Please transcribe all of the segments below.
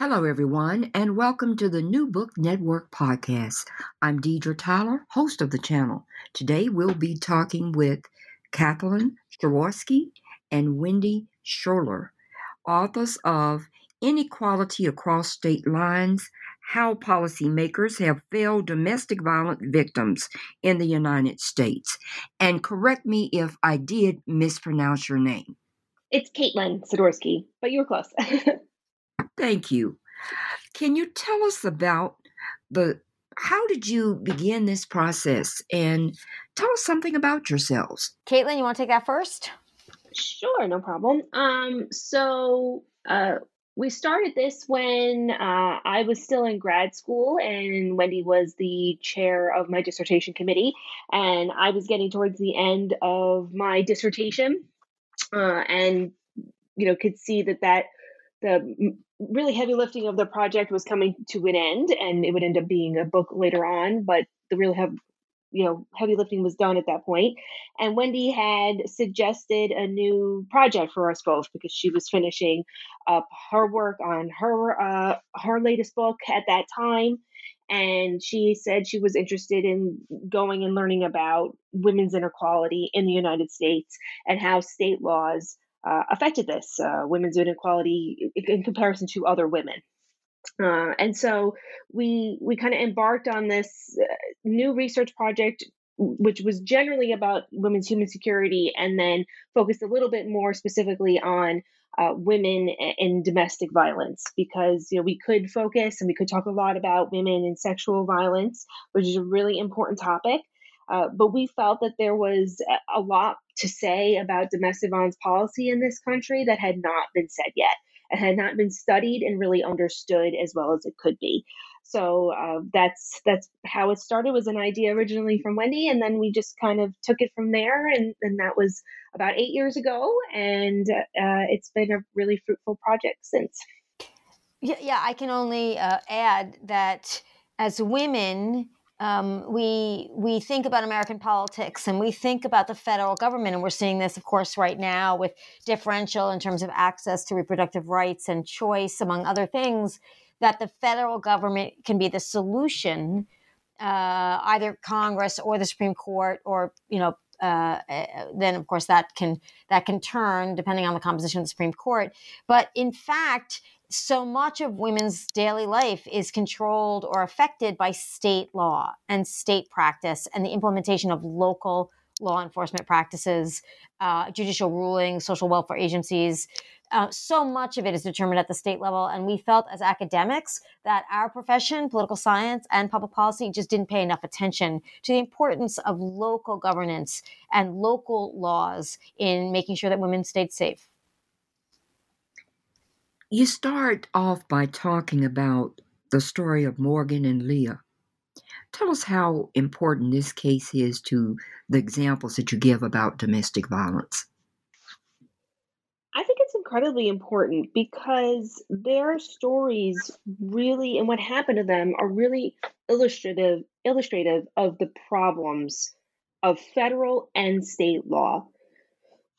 Hello, everyone, and welcome to the New Book Network podcast. I'm Deidre Tyler, host of the channel. Today, we'll be talking with Kathleen Shaworski and Wendy Schroer, authors of Inequality Across State Lines How Policymakers Have Failed Domestic Violence Victims in the United States. And correct me if I did mispronounce your name. It's Kaitlin Sidorsky, but you were close. Thank you. Can you tell us about the how did you begin this process and tell us something about yourselves? Kaitlin, you want to take that first? Sure, no problem. Um, so uh, we started this when uh, I was still in grad school, and Wendy was the chair of my dissertation committee, and I was getting towards the end of my dissertation, uh, and you know could see that that the really heavy lifting of the project was coming to an end and it would end up being a book later on but the real heavy you know heavy lifting was done at that point. And wendy had suggested a new project for us both because she was finishing up her work on her uh, her latest book at that time. And she said she was interested in going and learning about women's inequality in the united states and how state laws uh, affected this uh, women's inequality in comparison to other women. Uh, and so we we kind of embarked on this uh, new research project which was generally about women's human security and then focused a little bit more specifically on uh, women in domestic violence because you know we could focus and we could talk a lot about women in sexual violence which is a really important topic uh, but we felt that there was a lot to say about domestic violence policy in this country that had not been said yet and had not been studied and really understood as well as it could be. So uh, that's that's how it started. Was an idea originally from Wendy, and then we just kind of took it from there, and, and that was about eight years ago, and uh, it's been a really fruitful project since. Yeah, yeah I can only uh, add that as women um, we we think about American politics and we think about the federal government, and we're seeing this, of course, right now with differential in terms of access to reproductive rights and choice, among other things. That the federal government can be the solution, uh, either Congress or the Supreme Court, or you know, uh, uh, then of course that can that can turn depending on the composition of the Supreme Court. But in fact, so much of women's daily life is controlled or affected by state law and state practice and the implementation of local law enforcement practices, uh, judicial rulings, social welfare agencies. Uh, so much of it is determined at the state level. And we felt as academics that our profession, political science and public policy, just didn't pay enough attention to the importance of local governance and local laws in making sure that women stayed safe. You start off by talking about the story of Morgan and Leah. Tell us how important this case is to the examples that you give about domestic violence. I think it's incredibly important because their stories really and what happened to them are really illustrative illustrative of the problems of federal and state law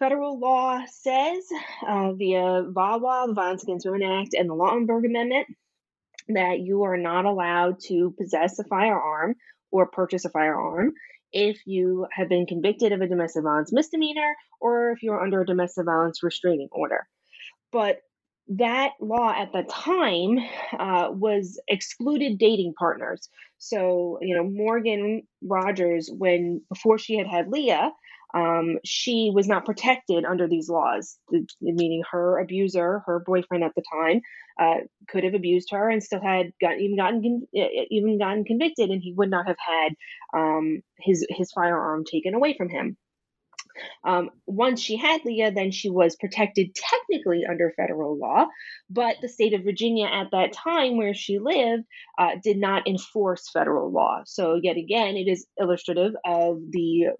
federal law says uh, via VAWA, the Violence Against Women Act, and the Lautenberg Amendment that you are not allowed to possess a firearm or purchase a firearm if you have been convicted of a domestic violence misdemeanor or if you're under a domestic violence restraining order. But that law at the time uh, was excluded dating partners. So, you know, Morgan Rogers, when before she had had Leah, um, she was not protected under these laws, meaning her abuser, her boyfriend at the time, uh, could have abused her and still had got, even gotten even gotten convicted, and he would not have had um, his his firearm taken away from him. Um, once she had Leah, then she was protected technically under federal law, but the state of Virginia at that time where she lived uh, did not enforce federal law. So, yet again, it is illustrative of the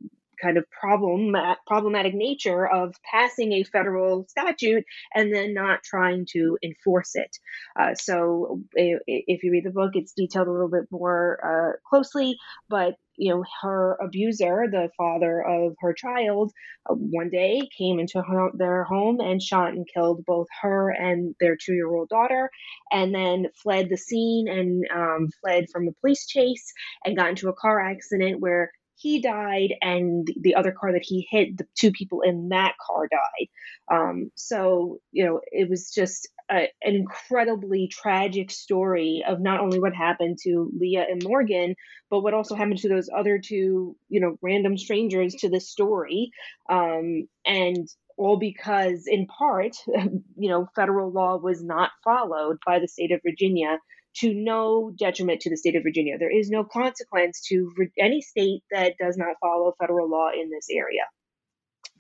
kind of problem problematic nature of passing a federal statute and then not trying to enforce it. Uh, so if you read the book, it's detailed a little bit more uh, closely, but you know her abuser the father of her child uh, one day came into her, their home and shot and killed both her and their two-year-old daughter and then fled the scene and um, fled from a police chase and got into a car accident where he died and the other car that he hit the two people in that car died. Um, so you know it was just a, an incredibly tragic story of not only what happened to leah and morgan but what also happened to those other two you know random strangers to this story. Um, and all because in part you know federal law was not followed by the state of virginia to no detriment to the state of Virginia. There is no consequence to any state that does not follow federal law in this area.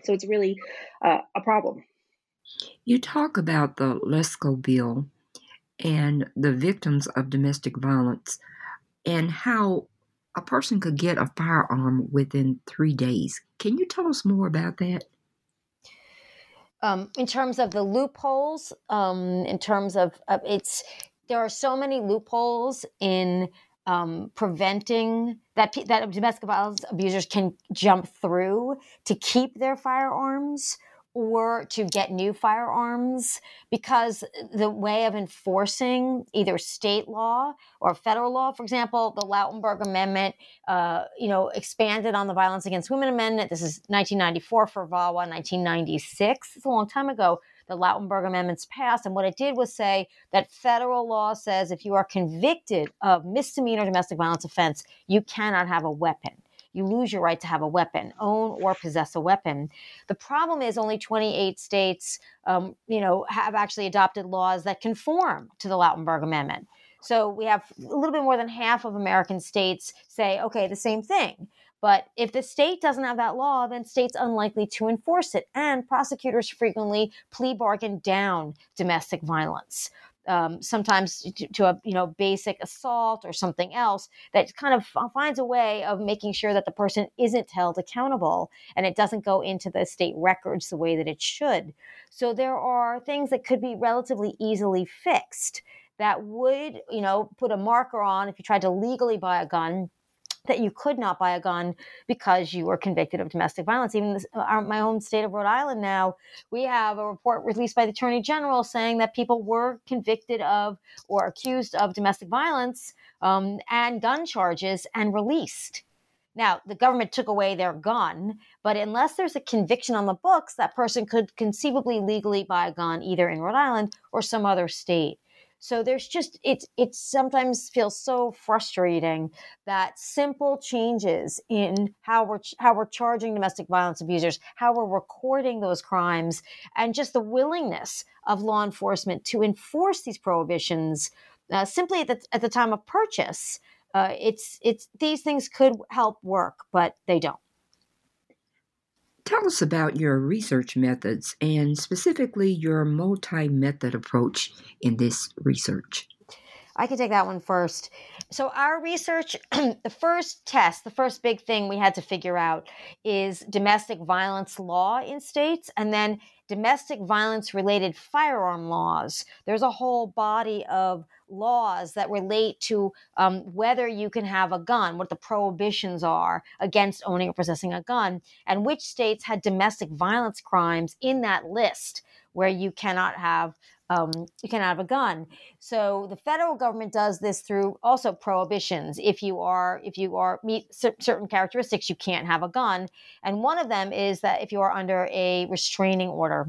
So it's really uh, a problem. You talk about the Lesko bill and the victims of domestic violence and how a person could get a firearm within three days. Can you tell us more about that? Um, in terms of the loopholes, um, in terms of uh, it's there are so many loopholes in um, preventing that that domestic violence abusers can jump through to keep their firearms or to get new firearms because the way of enforcing either state law or federal law, for example, the Lautenberg Amendment, uh, you know, expanded on the Violence Against Women Amendment. This is 1994 for VAWA, 1996. It's a long time ago the Lautenberg Amendments passed. And what it did was say that federal law says if you are convicted of misdemeanor domestic violence offense, you cannot have a weapon. You lose your right to have a weapon, own or possess a weapon. The problem is only 28 states, um, you know, have actually adopted laws that conform to the Lautenberg Amendment. So we have a little bit more than half of American states say, okay, the same thing. But if the state doesn't have that law, then state's unlikely to enforce it. And prosecutors frequently plea bargain down domestic violence. Um, sometimes to, to, a you know basic assault or something else that kind of finds a way of making sure that the person isn't held accountable and it doesn't go into the state records the way that it should. So there are things that could be relatively easily fixed that would you know put a marker on if you tried to legally buy a gun that you could not buy a gun because you were convicted of domestic violence. Even this, our, my home state of Rhode Island now, we have a report released by the Attorney General saying that people were convicted of or accused of domestic violence um, and gun charges and released. Now, the government took away their gun, but unless there's a conviction on the books, that person could conceivably legally buy a gun either in Rhode Island or some other state. So there's just it's it sometimes feels so frustrating that simple changes in how we're how we're charging domestic violence abusers, how we're recording those crimes, and just the willingness of law enforcement to enforce these prohibitions uh, simply at the, at the time of purchase. Uh, it's it's these things could help work, but they don't. Tell us about your research methods and specifically your multi method approach in this research. I can take that one first. So, our research, the first test, the first big thing we had to figure out is domestic violence law in states and then domestic violence related firearm laws. There's a whole body of laws that relate to um, whether you can have a gun, what the prohibitions are against owning or possessing a gun, and which states had domestic violence crimes in that list where you cannot have um, you cannot have a gun. So the federal government does this through also prohibitions. If you are if you are meet certain characteristics, you can't have a gun, and one of them is that if you are under a restraining order.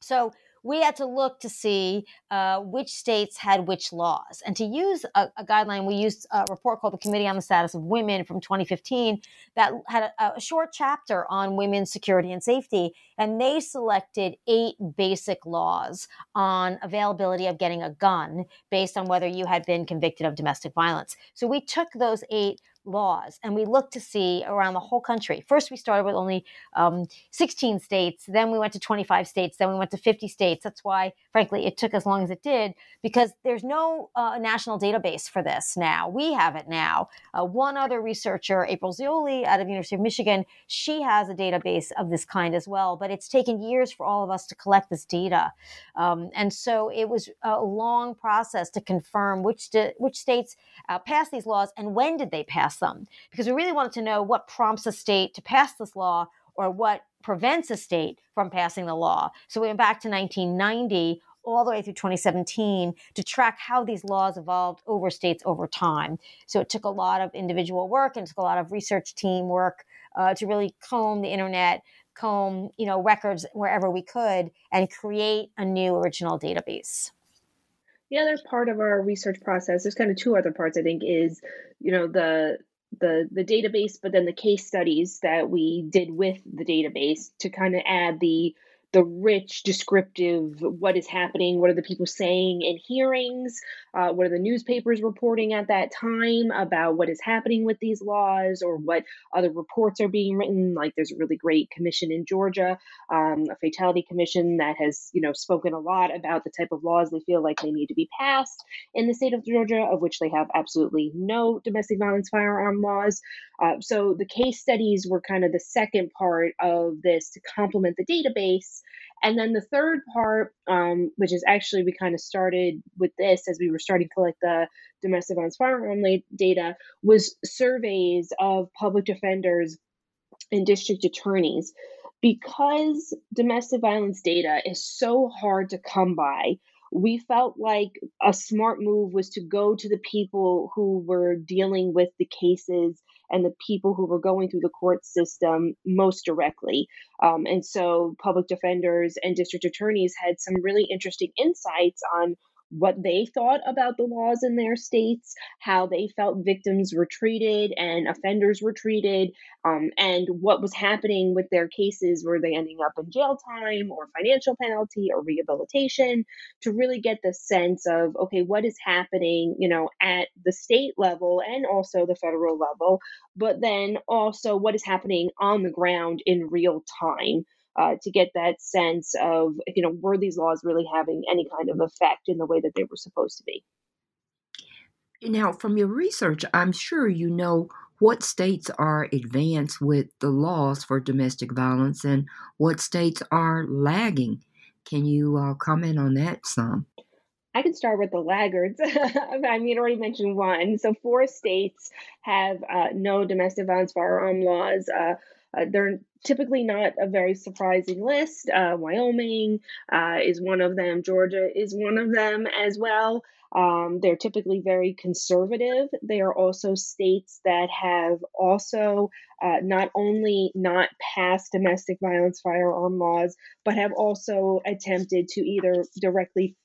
So we had to look to see uh, which states had which laws. And to use a, a, guideline, we used a report called the Committee on the Status of Women from 2015 that had a, a short chapter on women's security and safety. And they selected eight basic laws on availability of getting a gun based on whether you had been convicted of domestic violence. So we took those eight laws and we looked to see around the whole country. First, we started with only um, 16 states, then we went to 25 states, then we went to 50 states. That's why, frankly, it took as long as it did because there's no uh, national database for this now. We have it now. Uh, one other researcher, April Zeoli out of University of Michigan, she has a database of this kind as well, but it's taken years for all of us to collect this data. Um, and so it was a long process to confirm which, which states uh, passed these laws and when did they pass them? Because we really wanted to know what prompts a state to pass this law or what prevents a state from passing the law. So we went back to 1990 all the way through 2017 to track how these laws evolved over states over time. So it took a lot of individual work and took a lot of research team work uh, to really comb the internet, comb you know records wherever we could, and create a new original database the other part of our research process there's kind of two other parts i think is you know the the the database but then the case studies that we did with the database to kind of add the the rich descriptive what is happening what are the people saying in hearings uh, what are the newspapers reporting at that time about what is happening with these laws or what other reports are being written? Like there's a really great commission in georgia um, a fatality commission that has you know spoken a lot about the type of laws they feel like they need to be passed in the state of georgia of which they have absolutely no domestic violence firearm laws. Uh, so the case studies were kind of the second part of this to complement the database and then the third part, um, which is actually we kind of started with this as we were starting to collect the domestic violence firearm data, was surveys of public defenders and district attorneys. Because domestic violence data is so hard to come by, we felt like a smart move was to go to the people who were dealing with the cases and the people who were going through the court system most directly. Um, and so public defenders and district attorneys had some really interesting insights on what they thought about the laws in their states, how they felt victims were treated and offenders were treated, um, and what was happening with their cases. Were they ending up in jail time or financial penalty or rehabilitation? To really get the sense of, okay, what is happening, you know, at the state level and also the federal level, but then also what is happening on the ground in real time uh, to get that sense of, you know, were these laws really having any kind of effect in the way that they were supposed to be? Now, from your research, I'm sure you know what states are advanced with the laws for domestic violence and what states are lagging. Can you uh, comment on that some? I can start with the laggards. I mean, I already mentioned one. So, four states have uh, no domestic violence firearm laws. Uh, uh, they're typically not a very surprising list. Uh, Wyoming uh, is one of them, Georgia is one of them as well. Um, they're typically very conservative. They are also states that have also uh, not only not passed domestic violence firearm laws, but have also attempted to either directly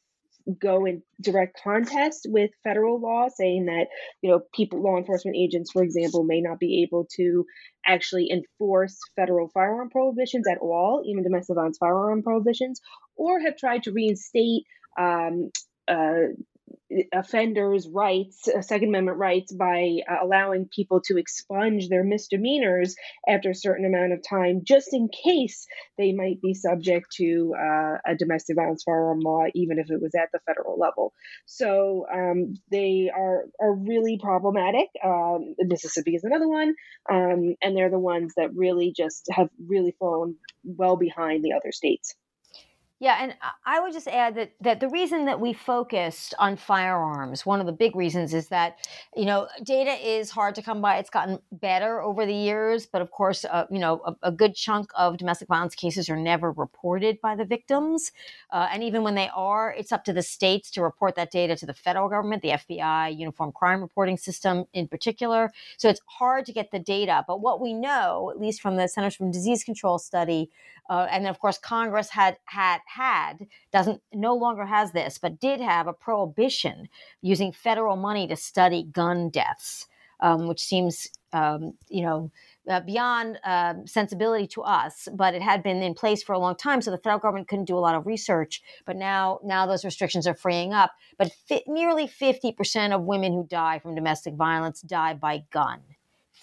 go in direct contest with federal law saying that you know people law enforcement agents for example may not be able to actually enforce federal firearm prohibitions at all even domestic violence firearm prohibitions or have tried to reinstate um, uh, offenders' rights, uh, Second Amendment rights, by uh, allowing people to expunge their misdemeanors after a certain amount of time, just in case they might be subject to uh, a domestic violence firearm law, even if it was at the federal level. So um, they are are really problematic. Um, Mississippi is another one, um, and they're the ones that really just have really fallen well behind the other states. Yeah, and I would just add that that the reason that we focused on firearms, one of the big reasons is that you know data is hard to come by. It's gotten better over the years, but of course, uh, you know a, a, good chunk of domestic violence cases are never reported by the victims, uh, and even when they are, it's up to the states to report that data to the federal government, the FBI, Uniform Crime Reporting System in particular. So it's hard to get the data. But what we know, at least from the Centers for Disease Control study, uh, and then of course Congress had had had doesn't no longer has this, but did have a prohibition using federal money to study gun deaths, um, which seems um, you know. Uh, beyond uh, sensibility to us, but it had been in place for a long time, so the federal government couldn't do a lot of research. But now, now those restrictions are freeing up. But fi- nearly fifty percent of women who die from domestic violence die by gun.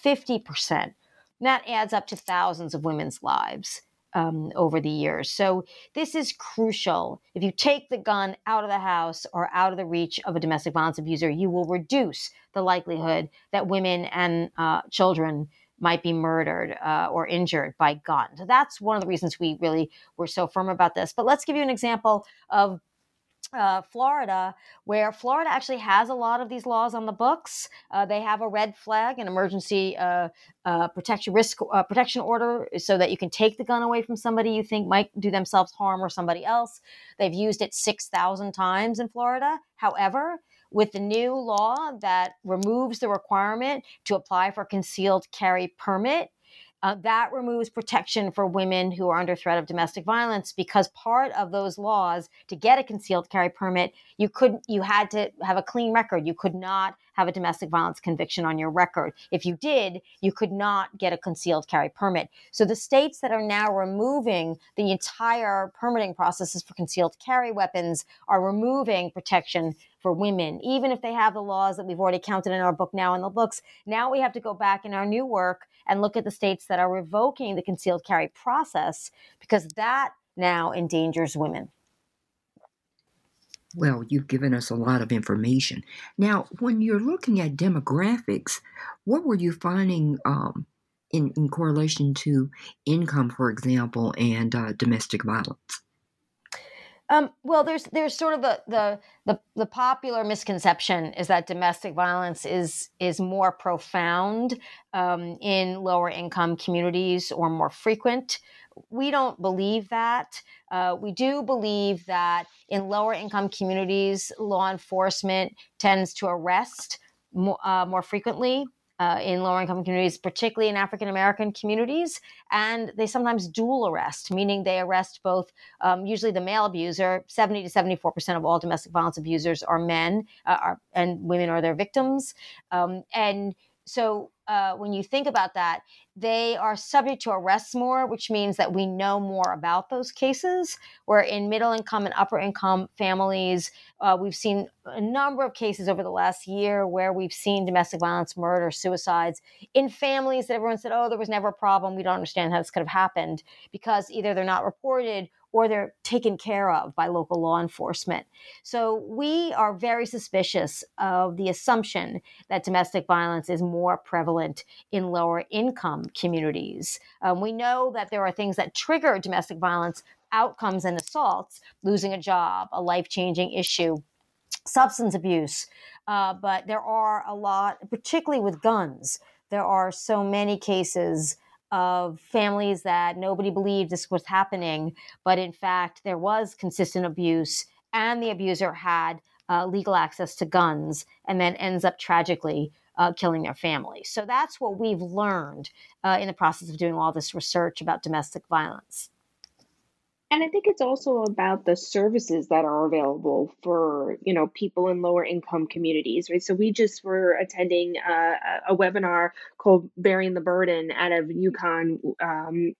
50%. That adds up to thousands of women's lives um, over the years. So this is crucial. If you take the gun out of the house or out of the reach of a domestic violence abuser, you will reduce the likelihood that women and uh, children might be murdered uh, or injured by gun. So that's one of the reasons we really were so firm about this. But let's give you an example of uh, Florida, where Florida actually has a lot of these laws on the books. Uh, they have a red flag, an emergency uh, uh protection risk uh, protection order, so that you can take the gun away from somebody you think might do themselves harm or somebody else. They've used it six thousand times in Florida. However, with the new law that removes the requirement to apply for concealed carry permit uh, that removes protection for women who are under threat of domestic violence because part of those laws to get a concealed carry permit, you couldn't, you had to have a clean record. You could not have a domestic violence conviction on your record. If you did, you could not get a concealed carry permit. So the states that are now removing the entire permitting processes for concealed carry weapons are removing protection for women, even if they have the laws that we've already counted in our book now in the books. Now we have to go back in our new work and look at the states that are revoking the concealed carry process because that now endangers women. Well, you've given us a lot of information. Now, when you're looking at demographics, what were you finding um, in, in correlation to income, for example, and uh, domestic violence? Um, well, there's there's sort of the, the, the the popular misconception is that domestic violence is is more profound um, in lower income communities or more frequent. We don't believe that. Uh, we do believe that in lower income communities, law enforcement tends to arrest more, uh, more frequently uh, in lower income communities, particularly in African American communities. And they sometimes dual arrest, meaning they arrest both, um, usually the male abuser. 70 to 74% of all domestic violence abusers are men, uh, are, and women are their victims. Um, and so uh, when you think about that, they are subject to arrests more, which means that we know more about those cases. Where in middle income and upper income families, uh, we've seen a number of cases over the last year where we've seen domestic violence, murder, suicides in families that everyone said, oh, there was never a problem. We don't understand how this could have happened because either they're not reported or they're taken care of by local law enforcement. So we are very suspicious of the assumption that domestic violence is more prevalent in lower income communities. Um, we know that there are things that trigger domestic violence outcomes and assaults, losing a job, a life changing issue, substance abuse. Uh, but there are a lot, particularly with guns, there are so many cases of families that nobody believed this was happening, but in fact, there was consistent abuse, and the abuser had uh, legal access to guns, and then ends up tragically uh, killing their family. So that's what we've learned uh, in the process of doing all this research about domestic violence. And I think it's also about the services that are available for you know people in lower income communities, right? So we just were attending a, a webinar called "Bearing the Burden" out of UConn, um,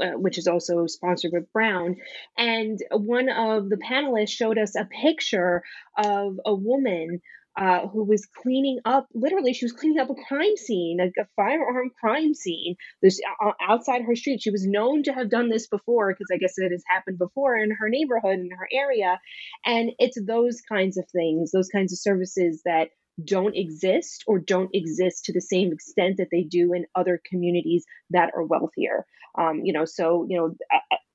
uh, which is also sponsored with Brown. And one of the panelists showed us a picture of a woman uh, who was cleaning up, literally, she was cleaning up a crime scene, a, a firearm crime scene this, uh, outside her street. She was known to have done this before because I guess it has happened before in her neighborhood, in her area. And it's those kinds of things, those kinds of services that don't exist or don't exist to the same extent that they do in other communities that are wealthier. Um, you know, so you know,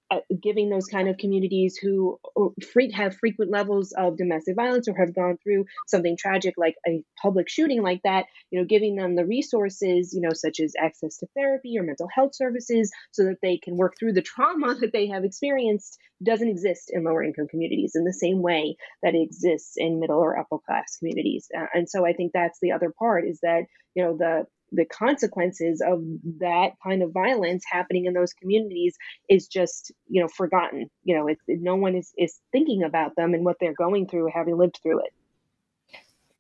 uh, giving those kind of communities who uh, have frequent levels of domestic violence or have gone through something tragic like a public shooting like that you know giving them the resources you know such as access to therapy or mental health services so that they can work through the trauma that they have experienced doesn't exist in lower income communities in the same way that it exists in middle or upper class communities. Uh, and so i think that's the other part is that you know the the consequences of that kind of violence happening in those communities is just you know forgotten you know no one is is thinking about them and what they're going through having lived through it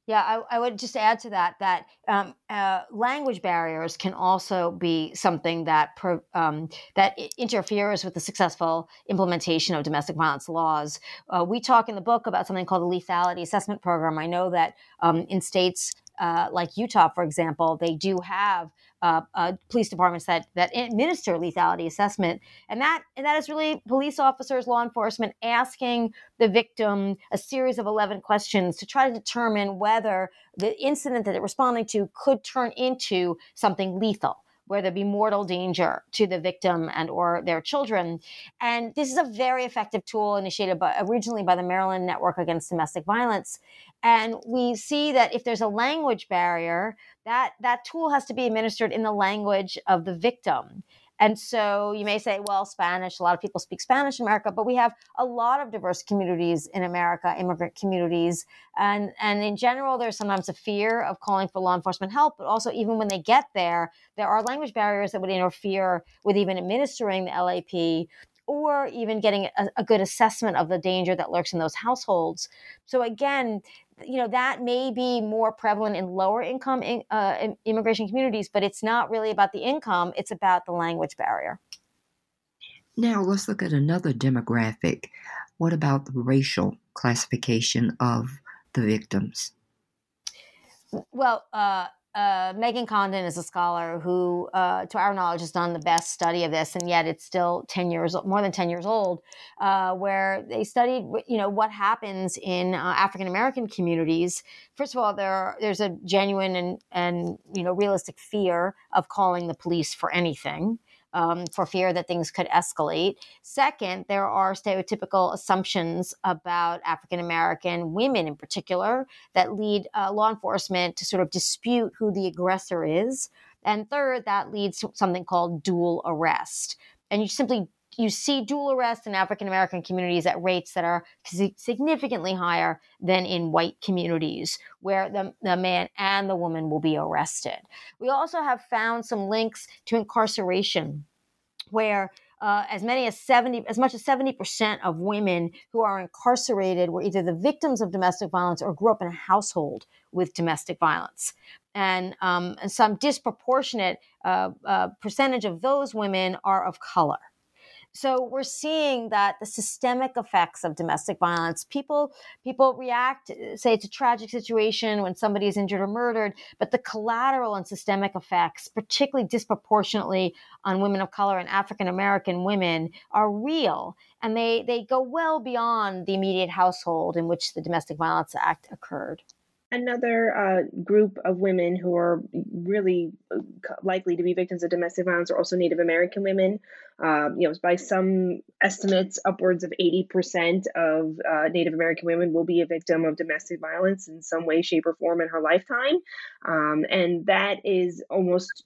yeah, I, I, would just add to that that um, uh, language barriers can also be something that pro, um, that interferes with the successful implementation of domestic violence laws. Uh, we talk in the book about something called the lethality assessment program. I know that um, in states uh, like Utah, for example, they do have uh, uh, police departments that that administer lethality assessment, and that and that is really police officers, law enforcement asking the victim a series of eleven questions to try to determine whether the incident that they're responding to could turn into something lethal where there'd be mortal danger to the victim and or their children. And this is a very effective tool initiated by, originally by the Maryland Network Against Domestic Violence. And we see that if there's a language barrier, that that tool has to be administered in the language of the victim. And so you may say, well, Spanish, a lot of people speak Spanish in America, but we have a lot of diverse communities in America, immigrant communities. And, and in general, there's sometimes a fear of calling for law enforcement help, but also even when they get there, there are language barriers that would interfere with even administering the LAP or even getting a, a, good assessment of the danger that lurks in those households. So again, you know that may be more prevalent in lower income in, uh, immigration communities, but it's not really about the income; it's about the language barrier. Now let's look at another demographic. What about the racial classification of the victims? Well, uh, uh, Megan Condon is a scholar who, uh, to our knowledge, has done the best study of this, and yet it's still ten years, more than ten years old, uh, where they studied, you know, what happens in uh, African American communities. First of all, there there's a genuine and and you know realistic fear of calling the police for anything um, for fear that things could escalate. Second, there are stereotypical assumptions about African American women in particular that lead uh, law enforcement to sort of dispute who the aggressor is. And third, that leads to something called dual arrest. And you simply you see dual arrest in African American communities at rates that are significantly higher than in white communities, where the, the man and the woman will be arrested. We also have found some links to incarceration, where uh, as many as 70 as much as 70% of women who are incarcerated were either the victims of domestic violence or grew up in a household with domestic violence and, um, and some disproportionate uh, uh, percentage of those women are of color so we're seeing that the systemic effects of domestic violence people people react uh, say it's a tragic situation when somebody is injured or murdered but the collateral and systemic effects particularly disproportionately on women of color and african american women are real and they they go well beyond the immediate household in which the domestic violence act occurred Another uh, group of women who are really uh, likely to be victims of domestic violence are also Native American women. Um, you know, by some estimates, upwards of 80% of uh, Native American women will be a victim of domestic violence in some way, shape, or form in her lifetime. Um, and that is almost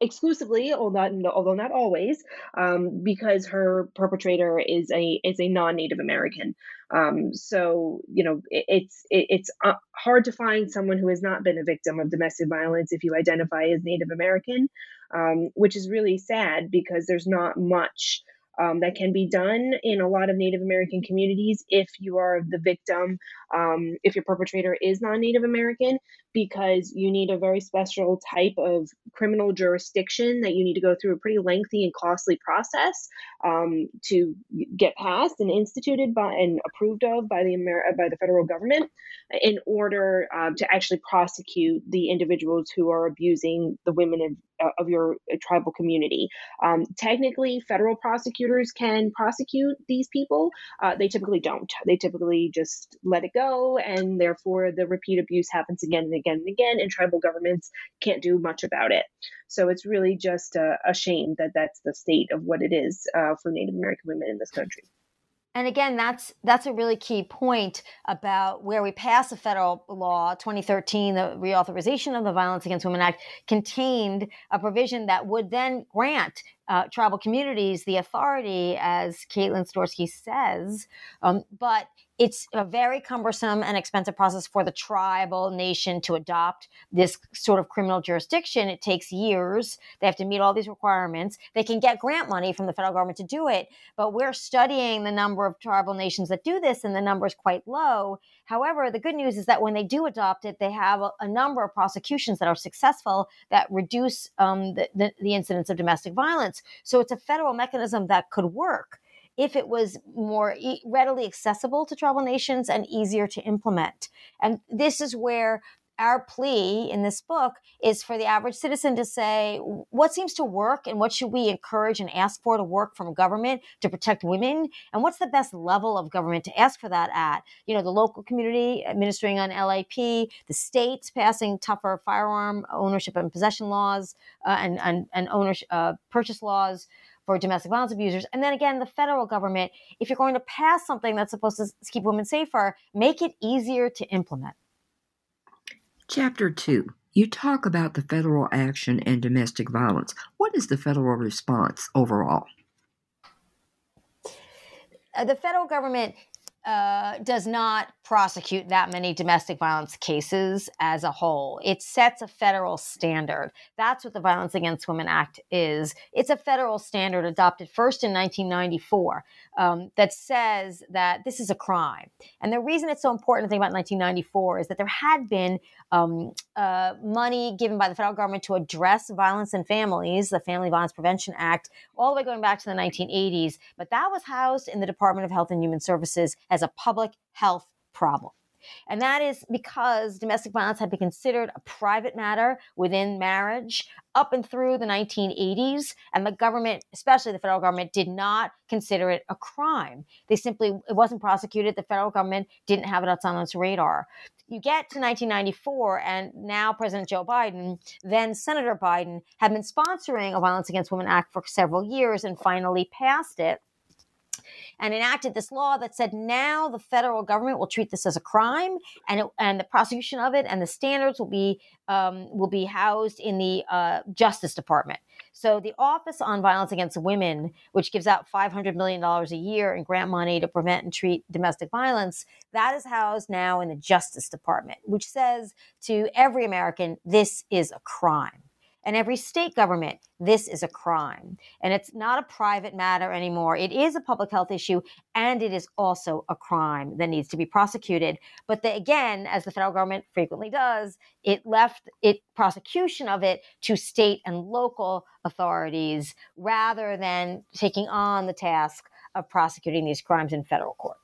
exclusively, although not, although not always, um, because her perpetrator is a is a non-Native American. Um, so you know it, it's it, it's uh, hard to find someone who has not been a victim of domestic violence if you identify as Native American, um, which is really sad because there's not much um, that can be done in a lot of Native American communities if you are the victim, um, if your perpetrator is non Native American, because you need a very special type of criminal jurisdiction that you need to go through a pretty lengthy and costly process um, to get passed and instituted by and approved of by the Amer- by the federal government in order um, to actually prosecute the individuals who are abusing the women of, of your tribal community. Um, technically, federal prosecutors can prosecute these people. Uh, they typically don't. They typically just let it go, and therefore the repeat abuse happens again and again and again, and tribal governments can't do much about it. So it's really just a, a shame that that's the state of what it is uh, for Native American women in this country. And again, that's that's a really key point about where we passed a federal law, 2013, the reauthorization of the Violence Against Women Act, contained a provision that would then grant uh, tribal communities the authority, as Kaitlin Sidorsky says, um, but it's a very cumbersome and expensive process for the tribal nation to adopt this sort of criminal jurisdiction. It takes years. They have to meet all these requirements. They can get grant money from the federal government to do it, but we're studying the number of tribal nations that do this, and the number is quite low. However, the good news is that when they do adopt it, they have a, a number of prosecutions that are successful that reduce um, the, the, the incidence of domestic violence. So it's a federal mechanism that could work if it was more e- readily accessible to tribal nations and easier to implement. And this is where our plea in this book is for the average citizen to say what seems to work and what should we encourage and ask for to work from government to protect women and what's the best level of government to ask for that at you know the local community administering on lap the states passing tougher firearm ownership and possession laws uh, and, and, and ownership uh, purchase laws for domestic violence abusers. And then again, the federal government, if you're going to pass something that's supposed to keep women safer, make it easier to implement. Chapter 2. You talk about the federal action and domestic violence. What is the federal response overall? Uh, the federal government uh, does not prosecute that many domestic violence cases as a whole. It sets a federal standard. That's what the Violence Against Women Act is. It's a federal standard adopted first in 1994 um, that says that this is a crime. And the reason it's so important to think about 1994 is that there had been um, uh, money given by the federal government to address violence in families, the Family Violence Prevention Act, all the way going back to the 1980s. But that was housed in the Department of Health and Human Services as a public health problem. And that is because domestic violence had been considered a private matter within marriage up and through the 1980s. And the government, especially the federal government, did not consider it a crime. They simply, it wasn't prosecuted. The federal government didn't have it on its radar. You get to 1994, and now President Joe Biden, then Senator Biden, have been sponsoring a Violence Against Women Act for several years and finally passed it and enacted this law that said now the federal government will treat this as a crime, and it, and the prosecution of it and the standards will be um, will be housed in the uh, Justice Department. So the Office on Violence Against Women, which gives out $500 million a year in grant money to prevent and treat domestic violence, that is housed now in the Justice Department, which says to every American, this is a crime and every state government, this is a crime. And it's not a private matter anymore. It is a public health issue, and it is also a crime that needs to be prosecuted. But the, again, as the federal government frequently does, it left it prosecution of it to state and local authorities rather than taking on the task of prosecuting these crimes in federal court.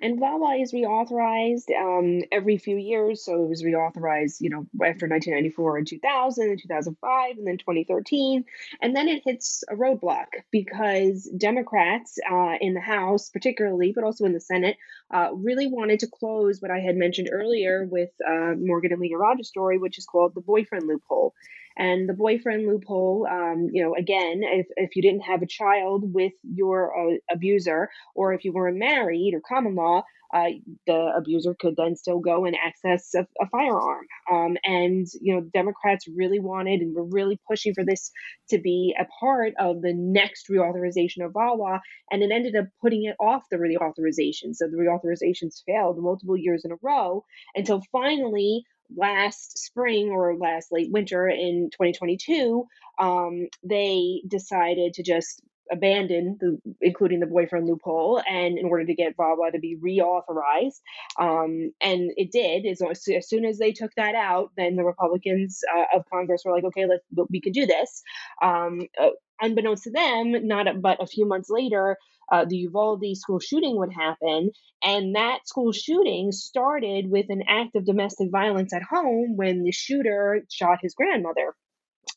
And VAWA is reauthorized um, every few years. So it was reauthorized, you know, after 1994 and 2000 and 2005 and then 2013. And then it hits a roadblock because Democrats uh, in the House, particularly, but also in the Senate, uh, really wanted to close what I had mentioned earlier with uh, Morgan and Leah Rogers' story, which is called the boyfriend loophole. And the boyfriend loophole, um, you know, again, if, if you didn't have a child with your uh, abuser, or if you weren't married or common law, uh, the abuser could then still go and access a, a firearm. Um, and, you know, Democrats really wanted and were really pushing for this to be a part of the next reauthorization of VAWA. And it ended up putting it off the reauthorization. So the reauthorizations failed multiple years in a row until finally last spring or last late winter in 2022, um, they decided to just abandon the including the boyfriend loophole and in order to get VAWA to be reauthorized um, and it did. As, as soon as they took that out then the Republicans uh, of Congress were like okay let's we can do this. Um, uh, unbeknownst to them not but a few months later uh, the Uvalde school shooting would happen. And that school shooting started with an act of domestic violence at home when the shooter shot his grandmother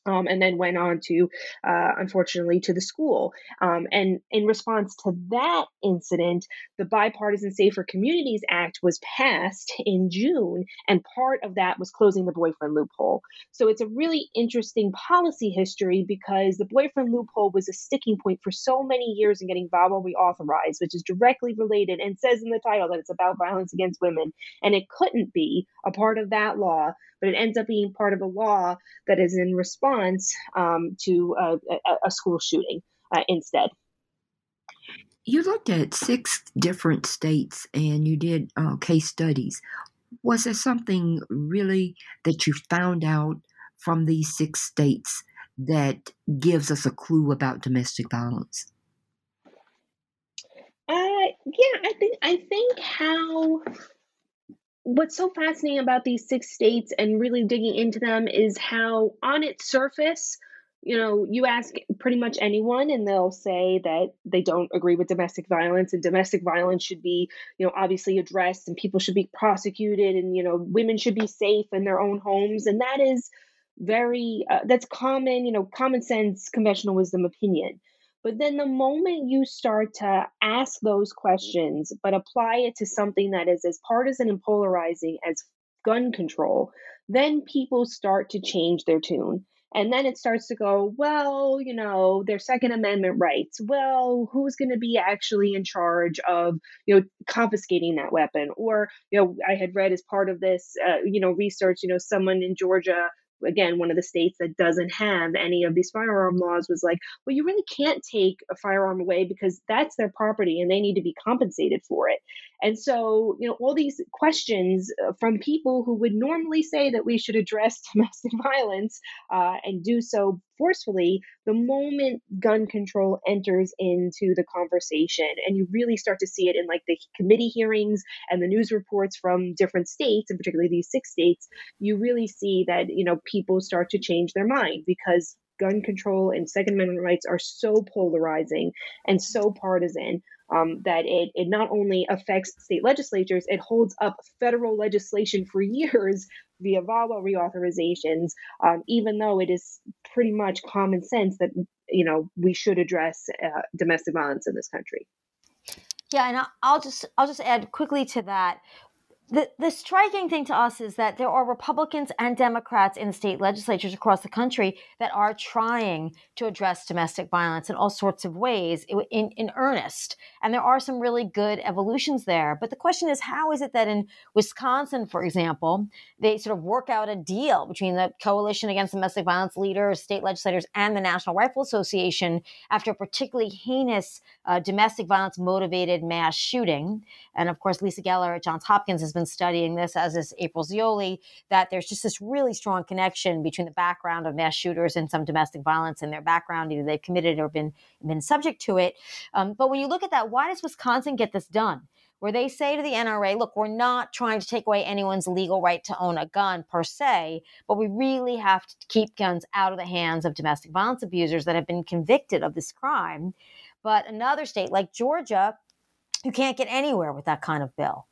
um, and then went on to, uh, unfortunately, to the school. Um, and in response to that incident, the Bipartisan Safer Communities Act was passed in June, and part of that was closing the boyfriend loophole. So it's a really interesting policy history because the boyfriend loophole was a sticking point for so many years in getting VAWA reauthorized, which is directly related and says in the title that it's about violence against women. And it couldn't be a part of that law but it ends up being part of a law that is in response um, to a, a, school shooting uh, instead. You looked at six different states and you did uh, case studies. Was there something really that you found out from these six states that gives us a clue about domestic violence? Uh, yeah, I think I think how what's so fascinating about these six states and really digging into them is how, on its surface, you know, you ask pretty much anyone, and they'll say that they don't agree with domestic violence, and domestic violence should be, you know, obviously addressed, and people should be prosecuted, and you know, women should be safe in their own homes, and that is very uh, that's common, you know, common sense, conventional wisdom opinion. But then the moment you start to ask those questions, but apply it to something that is as partisan and polarizing as gun control, then people start to change their tune. And then it starts to go, well, you know, their Second Amendment rights. Well, who's going to be actually in charge of, you know, confiscating that weapon? Or, you know, I had read as part of this, uh, you know, research, you know, someone in Georgia again, one of the states that doesn't have any of these firearm laws was like, well, you really can't take a firearm away because that's their property and they need to be compensated for it. And so, you know, all these questions uh, from people who would normally say that we should address domestic violence uh, and do so forcefully, the moment gun control enters into the conversation, and you really start to see it in like the committee hearings and the news reports from different states, and particularly these six states, you really see that, you know, people start to change their mind because gun control and Second Amendment rights are so polarizing and so partisan um, that it, it not only affects state legislatures, it holds up federal legislation for years via VAWA reauthorizations, um, even though it is pretty much common sense that you know we should address uh, domestic violence in this country. Yeah, and I'll just I'll just add quickly to that the, the striking thing to us is that there are Republicans and Democrats in state legislatures across the country that are trying to address domestic violence in all sorts of ways in, in earnest. And there are some really good evolutions there. But the question is how is it that in Wisconsin, for example, they sort of work out a deal between the Coalition Against Domestic Violence leaders, state legislators, and the National Rifle Association after a particularly heinous uh, domestic violence motivated mass shooting? And of course, Lisa Geller at Johns Hopkins has been been studying this, as is April Zeoli, that there's just this really strong connection between the background of mass shooters and some domestic violence in their background, either they've committed or been been subject to it. Um, but when you look at that, why does Wisconsin get this done? Where they say to the NRA, look, we're not trying to take away anyone's legal right to own a gun per se, but we really have to keep guns out of the hands of domestic violence abusers that have been convicted of this crime. But another state like Georgia, you can't get anywhere with that kind of bill.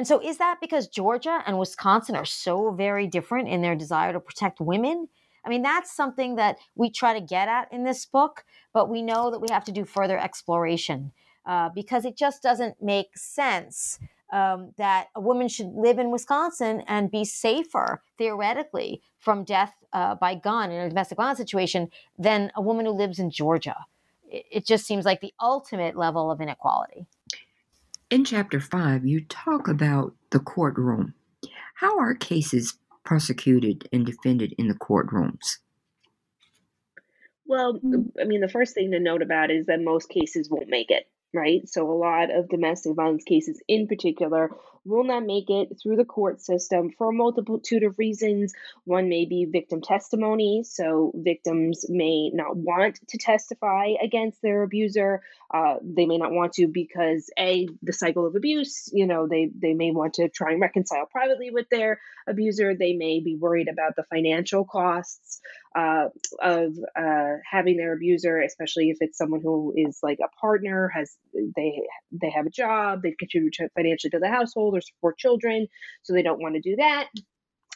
And so, is that because Georgia and Wisconsin are so very different in their desire to protect women? I mean, that's something that we try to get at in this book, but we know that we have to do further exploration uh, because it just doesn't make sense um, that a woman should live in Wisconsin and be safer, theoretically, from death uh, by gun in a domestic violence situation than a woman who lives in Georgia. It, it just seems like the ultimate level of inequality. In chapter 5, you talk about the courtroom. How are cases prosecuted and defended in the courtrooms? Well, I mean, the first thing to note about is that most cases won't make it right? So, a lot of domestic violence cases in particular will not make it through the court system for a multitude of reasons. One may be victim testimony, so victims may not want to testify against their abuser. Uh, they may not want to because a the cycle of abuse. You know, they they may want to try and reconcile privately with their abuser. They may be worried about the financial costs uh, of uh, having their abuser, especially if it's someone who is like a partner, has they they have a job, they contribute financially to the household or support children, so they don't want to do that.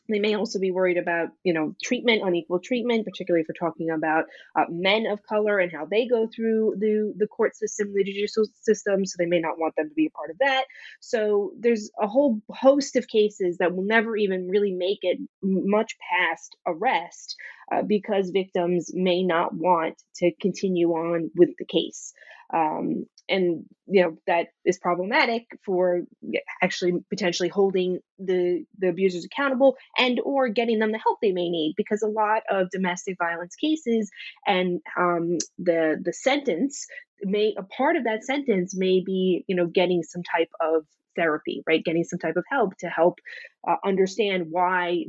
They may also be worried about, you know, treatment, unequal treatment, particularly if we're talking about uh, men of color and how they go through the the court system, the judicial system. So they may not want them to be a part of that. So there's a whole host of cases that will never even really make it much past arrest uh, because victims may not want to continue on with the case. Um, and you know that is problematic for actually potentially holding the the abusers accountable and or getting them the help they may need because a lot of domestic violence cases and um, the the sentence may a part of that sentence may be you know getting some type of therapy, right? Getting some type of help to help uh, understand why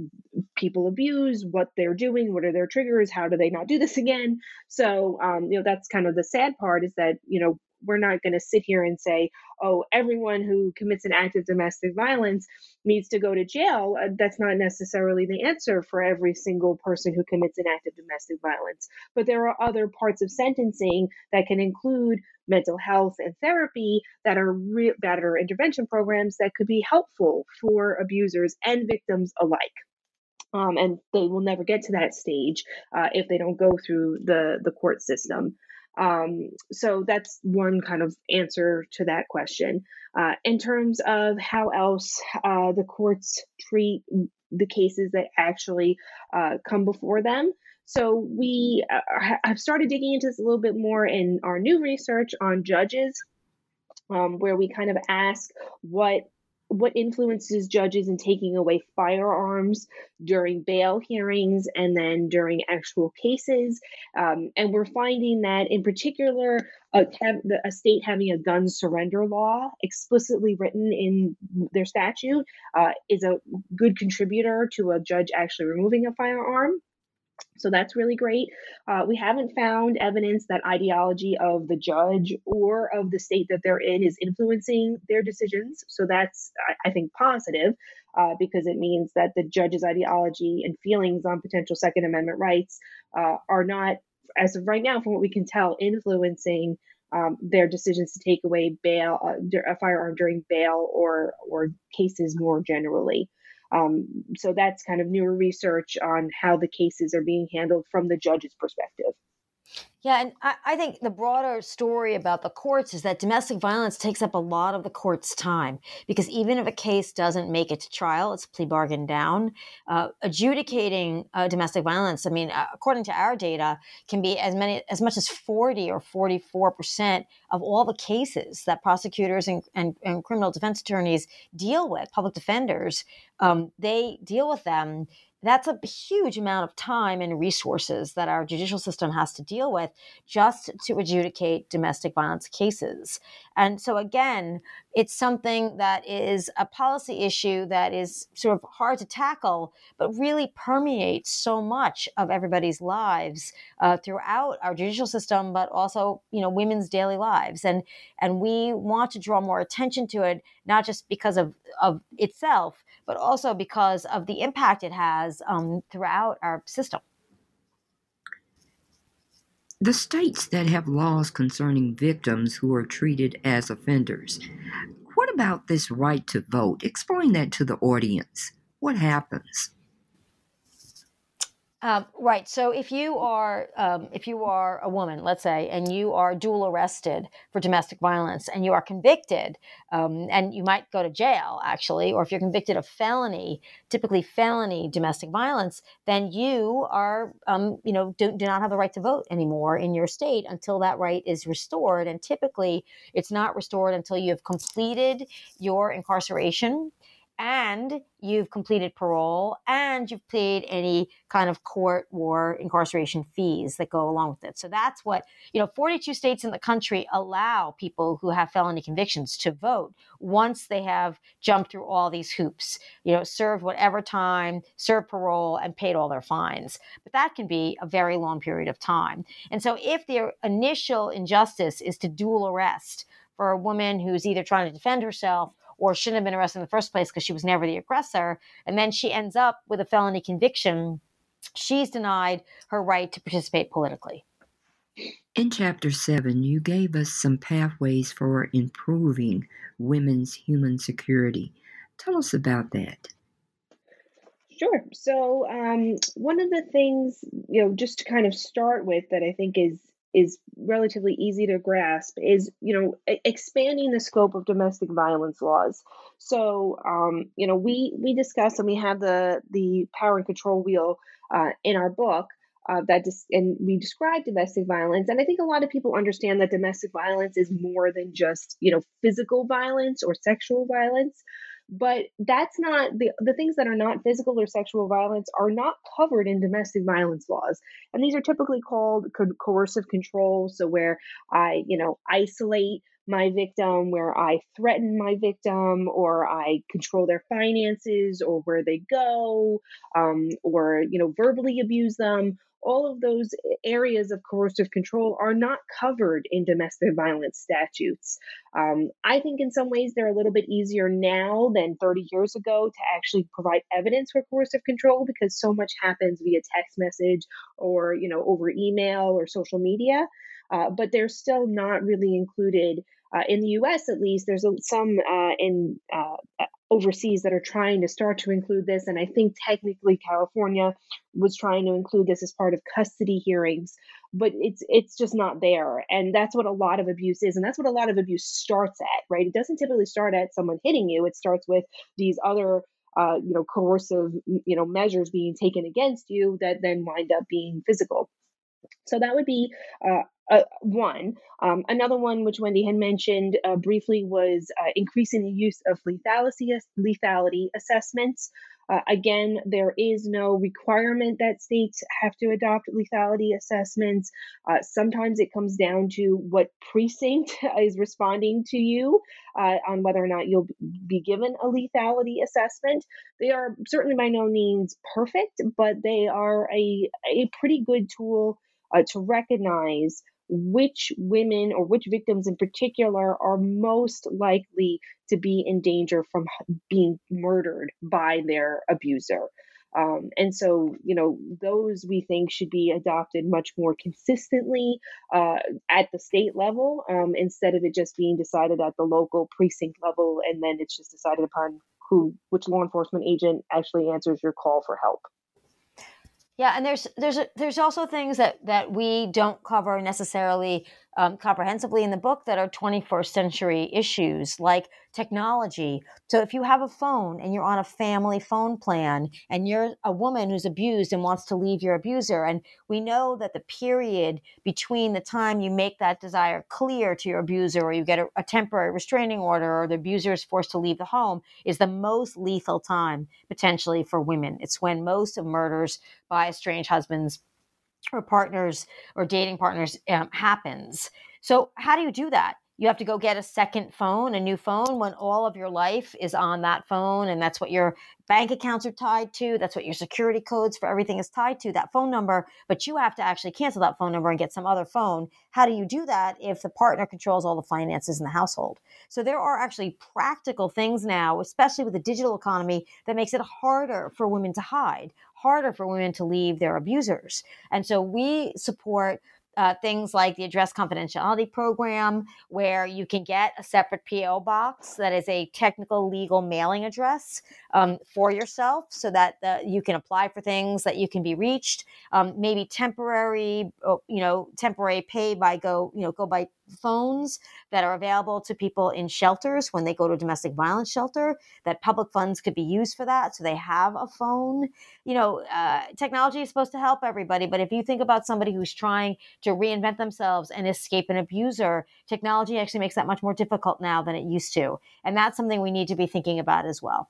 people abuse, what they're doing, what are their triggers, how do they not do this again. So, um, you know, that's kind of the sad part is that, you know, we're not going to sit here and say, oh, everyone who commits an act of domestic violence needs to go to jail. Uh, that's not necessarily the answer for every single person who commits an act of domestic violence. But there are other parts of sentencing that can include mental health and therapy that are re- intervention programs that could be helpful for abusers and victims alike. Um, and they will never get to that stage uh, if they don't go through the the court system. Um, so that's one kind of answer to that question. Uh, in terms of how else uh, the courts treat the cases that actually uh, come before them. So we uh, have started digging into this a little bit more in our new research on judges, um, where we kind of ask what what influences judges in taking away firearms during bail hearings and then during actual cases. Um, and we're finding that, in particular, a, a, state having a gun surrender law explicitly written in their statute uh, is a good contributor to a judge actually removing a firearm. So that's really great. Uh, we haven't found evidence that ideology of the judge or of the state that they're in is influencing their decisions. So that's, I, I think, positive uh, because it means that the judge's ideology and feelings on potential Second Amendment rights uh, are not, as of right now, from what we can tell, influencing um, their decisions to take away bail, uh, a firearm during bail or or cases more generally. Um, so that's kind of newer research on how the cases are being handled from the judge's perspective. Yeah, and I, I, think the broader story about the courts is that domestic violence takes up a lot of the court's time because even if a case doesn't make it to trial, it's plea bargain down. Uh, adjudicating uh, domestic violence, I mean, uh, according to our data, can be as many as much as forty or forty-four percent of all the cases that prosecutors and, and, and criminal defense attorneys deal with, public defenders. Um, they deal with them that's a huge amount of time and resources that our judicial system has to deal with just to adjudicate domestic violence cases. And so, again, it's something that is a policy issue that is sort of hard to tackle, but really permeates so much of everybody's lives uh, throughout our judicial system, but also, you know, women's daily lives. And and we want to draw more attention to it, not just because of of itself, but also because of the impact it has um, throughout our system. The states that have laws concerning victims who are treated as offenders. What about this right to vote? Explain that to the audience. What happens? Um, right. So if you are um, if you are a woman, let's say, and you are dual arrested for domestic violence, and you are convicted, um, and you might go to jail actually, or if you're convicted of felony, typically felony domestic violence, then you are um, you know do, do not have the right to vote anymore in your state until that right is restored. And typically, it's not restored until you have completed your incarceration and you've completed parole and you've paid any kind of court or incarceration fees that go along with it. So that's what, you know, 42 states in the country allow people who have felony convictions to vote once they have jumped through all these hoops, you know, served whatever time, served parole, and paid all their fines. But that can be a very long period of time. And so if the initial injustice is to dual arrest for a woman who's either trying to defend herself or shouldn't have been arrested in the first place because she was never the aggressor. And then she ends up with a felony conviction. She's denied her right to participate politically. In Chapter 7, you gave us some pathways for improving women's human security. Tell us about that. Sure. So, um, one of the things, you know, just to kind of start with that I think is is relatively easy to grasp is you know expanding the scope of domestic violence laws. So um, you know we we discuss and we have the the power and control wheel uh, in our book uh, that dis- and we describe domestic violence. And i think a lot of people understand that domestic violence is more than just you know physical violence or sexual violence but that's not the the things that are not physical or sexual violence are not covered in domestic violence laws. And these are typically called co- coercive control so where i you know isolate my victim where I threaten my victim or I control their finances or where they go um, or, you know, verbally abuse them. All of those areas of coercive control are not covered in domestic violence statutes. Um, I think in some ways they're a little bit easier now than 30 years ago to actually provide evidence for coercive control because so much happens via text message or, you know, over email or social media. Uh, but they're still not really included uh, in the US, at least, there's some uh, in uh, overseas that are trying to start to include this, and I think technically California was trying to include this as part of custody hearings, but it's it's just not there, and that's what a lot of abuse is, and that's what a lot of abuse starts at, right? It doesn't typically start at someone hitting you; it starts with these other uh, you know, coercive, you know, measures being taken against you that then wind up being physical. So that would be uh, uh, one. Um, another one, which Wendy had mentioned uh, briefly, was uh, increasing the use of lethality, lethality assessments. Uh, again, there is no requirement that states have to adopt lethality assessments. Uh, sometimes it comes down to what precinct is responding to you on whether or not you'll be given a lethality assessment. They are certainly by no means perfect, but they are a, a pretty good tool uh, to recognize which women or which victims in particular are most likely to be in danger from being murdered by their abuser. Um, and so, you know, those we think should be adopted much more consistently uh, at the state level um, instead of it just being decided at the local precinct level and then it's just decided upon who, which law enforcement agent actually answers your call for help. Yeah, and there's there's there's also things that that we don't cover necessarily um, comprehensively in the book that are 21st century issues like technology. So if you have a phone and you're on a family phone plan and you're a woman who's abused and wants to leave your abuser, and we know that the period between the time you make that desire clear to your abuser or you get a, a temporary restraining order or the abuser is forced to leave the home is the most lethal time potentially for women. It's when most of murders by estranged husbands or partners or dating partners um, happens. So, how do you do that? You have to go get a second phone, a new phone, when all of your life is on that phone, and that's what your bank accounts are tied to. That's what your security codes for everything is tied to, that phone number. But you have to actually cancel that phone number and get some other phone. How do you do that if the partner controls all the finances in the household? So there are actually practical things now, especially with the digital economy, that makes it harder for women to hide, harder for women to leave their abusers. And so we support uh, things like the address confidentiality program, where you can get a separate PO box that is a technical legal mailing address um, for yourself so that uh, you can apply for things that you can be reached. Um, maybe temporary, uh, you know, temporary pay by go, you know, go by phones that are available to people in shelters when they go to a domestic violence shelter that public funds could be used for that so they have a phone. You know uh, technology is supposed to help everybody but if you think about somebody who's trying to reinvent themselves and escape an abuser technology actually makes that much more difficult now than it used to and that's something we need to be thinking about as well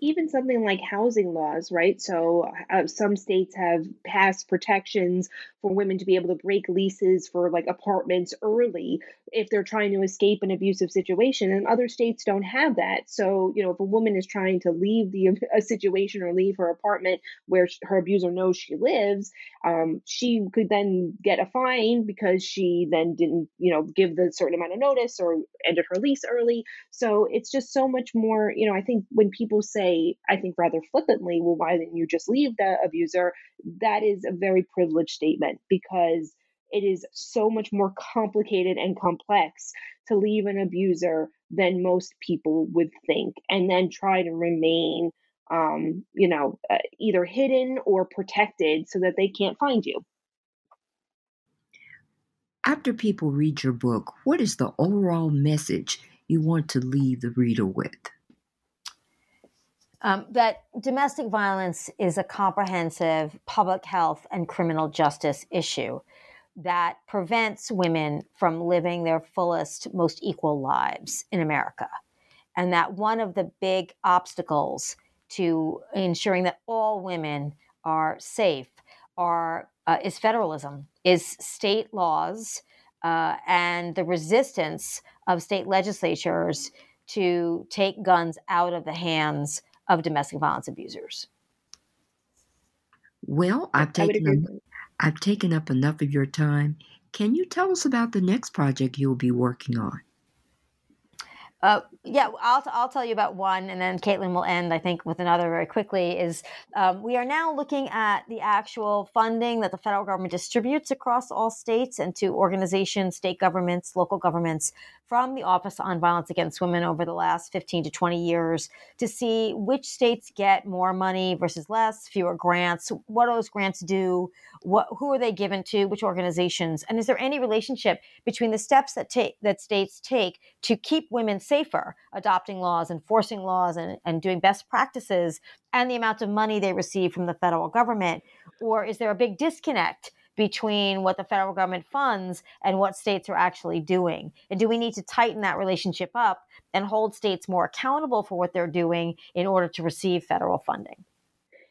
even something like housing laws, right? So uh, some states have passed protections for women to be able to break leases for like apartments early if they're trying to escape an abusive situation and other states don't have that so you know if a woman is trying to leave the a situation or leave her apartment where her abuser knows she lives um, she could then get a fine because she then didn't you know give the certain amount of notice or ended her lease early so it's just so much more you know i think when people say i think rather flippantly well why didn't you just leave the abuser? That is a very privileged statement because it is so much more complicated and complex to leave an abuser than most people would think and then try to remain um, you know uh, either hidden or protected so that they can't find you. After people read your book what is the overall message you want to leave the reader with um, that domestic violence is a comprehensive public health and criminal justice issue that prevents women from living their fullest, most equal lives in America. And that one of the big obstacles to ensuring that all women are safe are uh, is federalism, is state laws uh, and the resistance of state legislatures to take guns out of the hands of domestic violence abusers. Well, I've taken I've taken up enough of your time. Can you tell us about the next project you'll be working on? Uh, yeah, I'll, I'll tell you about one, and then Kaitlin will end, I think, with another very quickly. Is um, we are now looking at the actual funding that the federal government distributes across all states and to organizations, state governments, local governments from the Office on Violence Against Women over the last 15 to 20 years to see which states get more money versus less, fewer grants, what those grants do, what who are they given to, which organizations, and is there any relationship between the steps that take that states take to keep women safer, adopting laws, enforcing laws, and, and doing best practices, and the amount of money they receive from the federal government? Or is there a big disconnect between what the federal government funds and what states are actually doing? And do we need to tighten that relationship up and hold states more accountable for what they're doing in order to receive federal funding?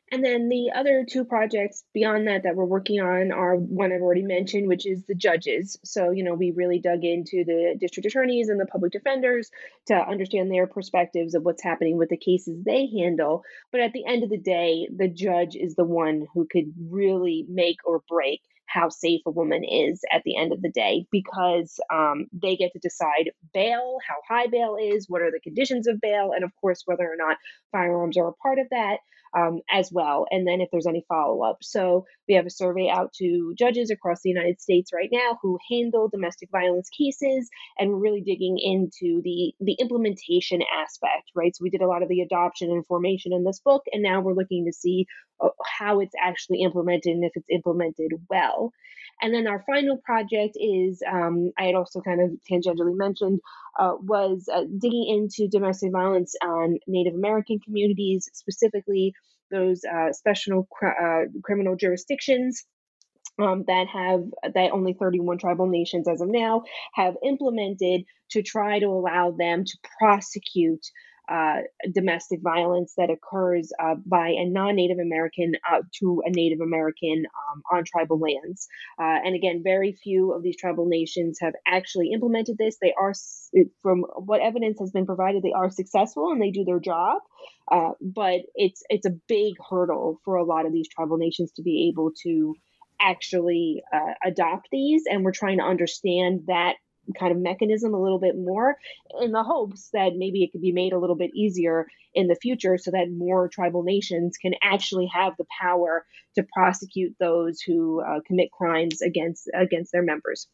And then the other two projects beyond that that we're working on are one I've already mentioned, which is the judges. So, you know, we really dug into the district attorneys and the public defenders to understand their perspectives of what's happening with the cases they handle. But at the end of the day, the judge is the one who could really make or break how safe a woman is at the end of the day because um, they get to decide bail, how high bail is, what are the conditions of bail, and of course, whether or not firearms are a part of that um, as well. And then if there's any follow up. So we have a survey out to judges across the United States right now who handle domestic violence cases and we're really digging into the, the implementation aspect, right? So we did a lot of the adoption and formation in this book, and now we're looking to see uh, how it's actually implemented and if it's implemented well. And then our final project is, um, I had also kind of tangentially mentioned, uh, was uh, digging into domestic violence on Native American communities, specifically those uh, special cr- uh, criminal jurisdictions. Um, that have that only 31 tribal nations as of now have implemented to try to allow them to prosecute uh, domestic violence that occurs uh, by a non-Native American uh, to a Native American um, on tribal lands. Uh, and again, very few of these tribal nations have actually implemented this. They are, from what evidence has been provided, they are successful and they do their job. Uh, but it's it's a big hurdle for a lot of these tribal nations to be able to actually adopt these and we're trying to understand that kind of mechanism a little bit more in the hopes that maybe it could be made a little bit easier in the future so that more tribal nations can actually have the power to prosecute those who uh, commit crimes against against their members.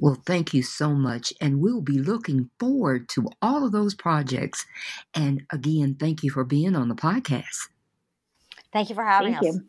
Well, thank you so much. And we'll be looking forward to all of those projects. And again, thank you for being on the podcast. Thank you for having thank us. You.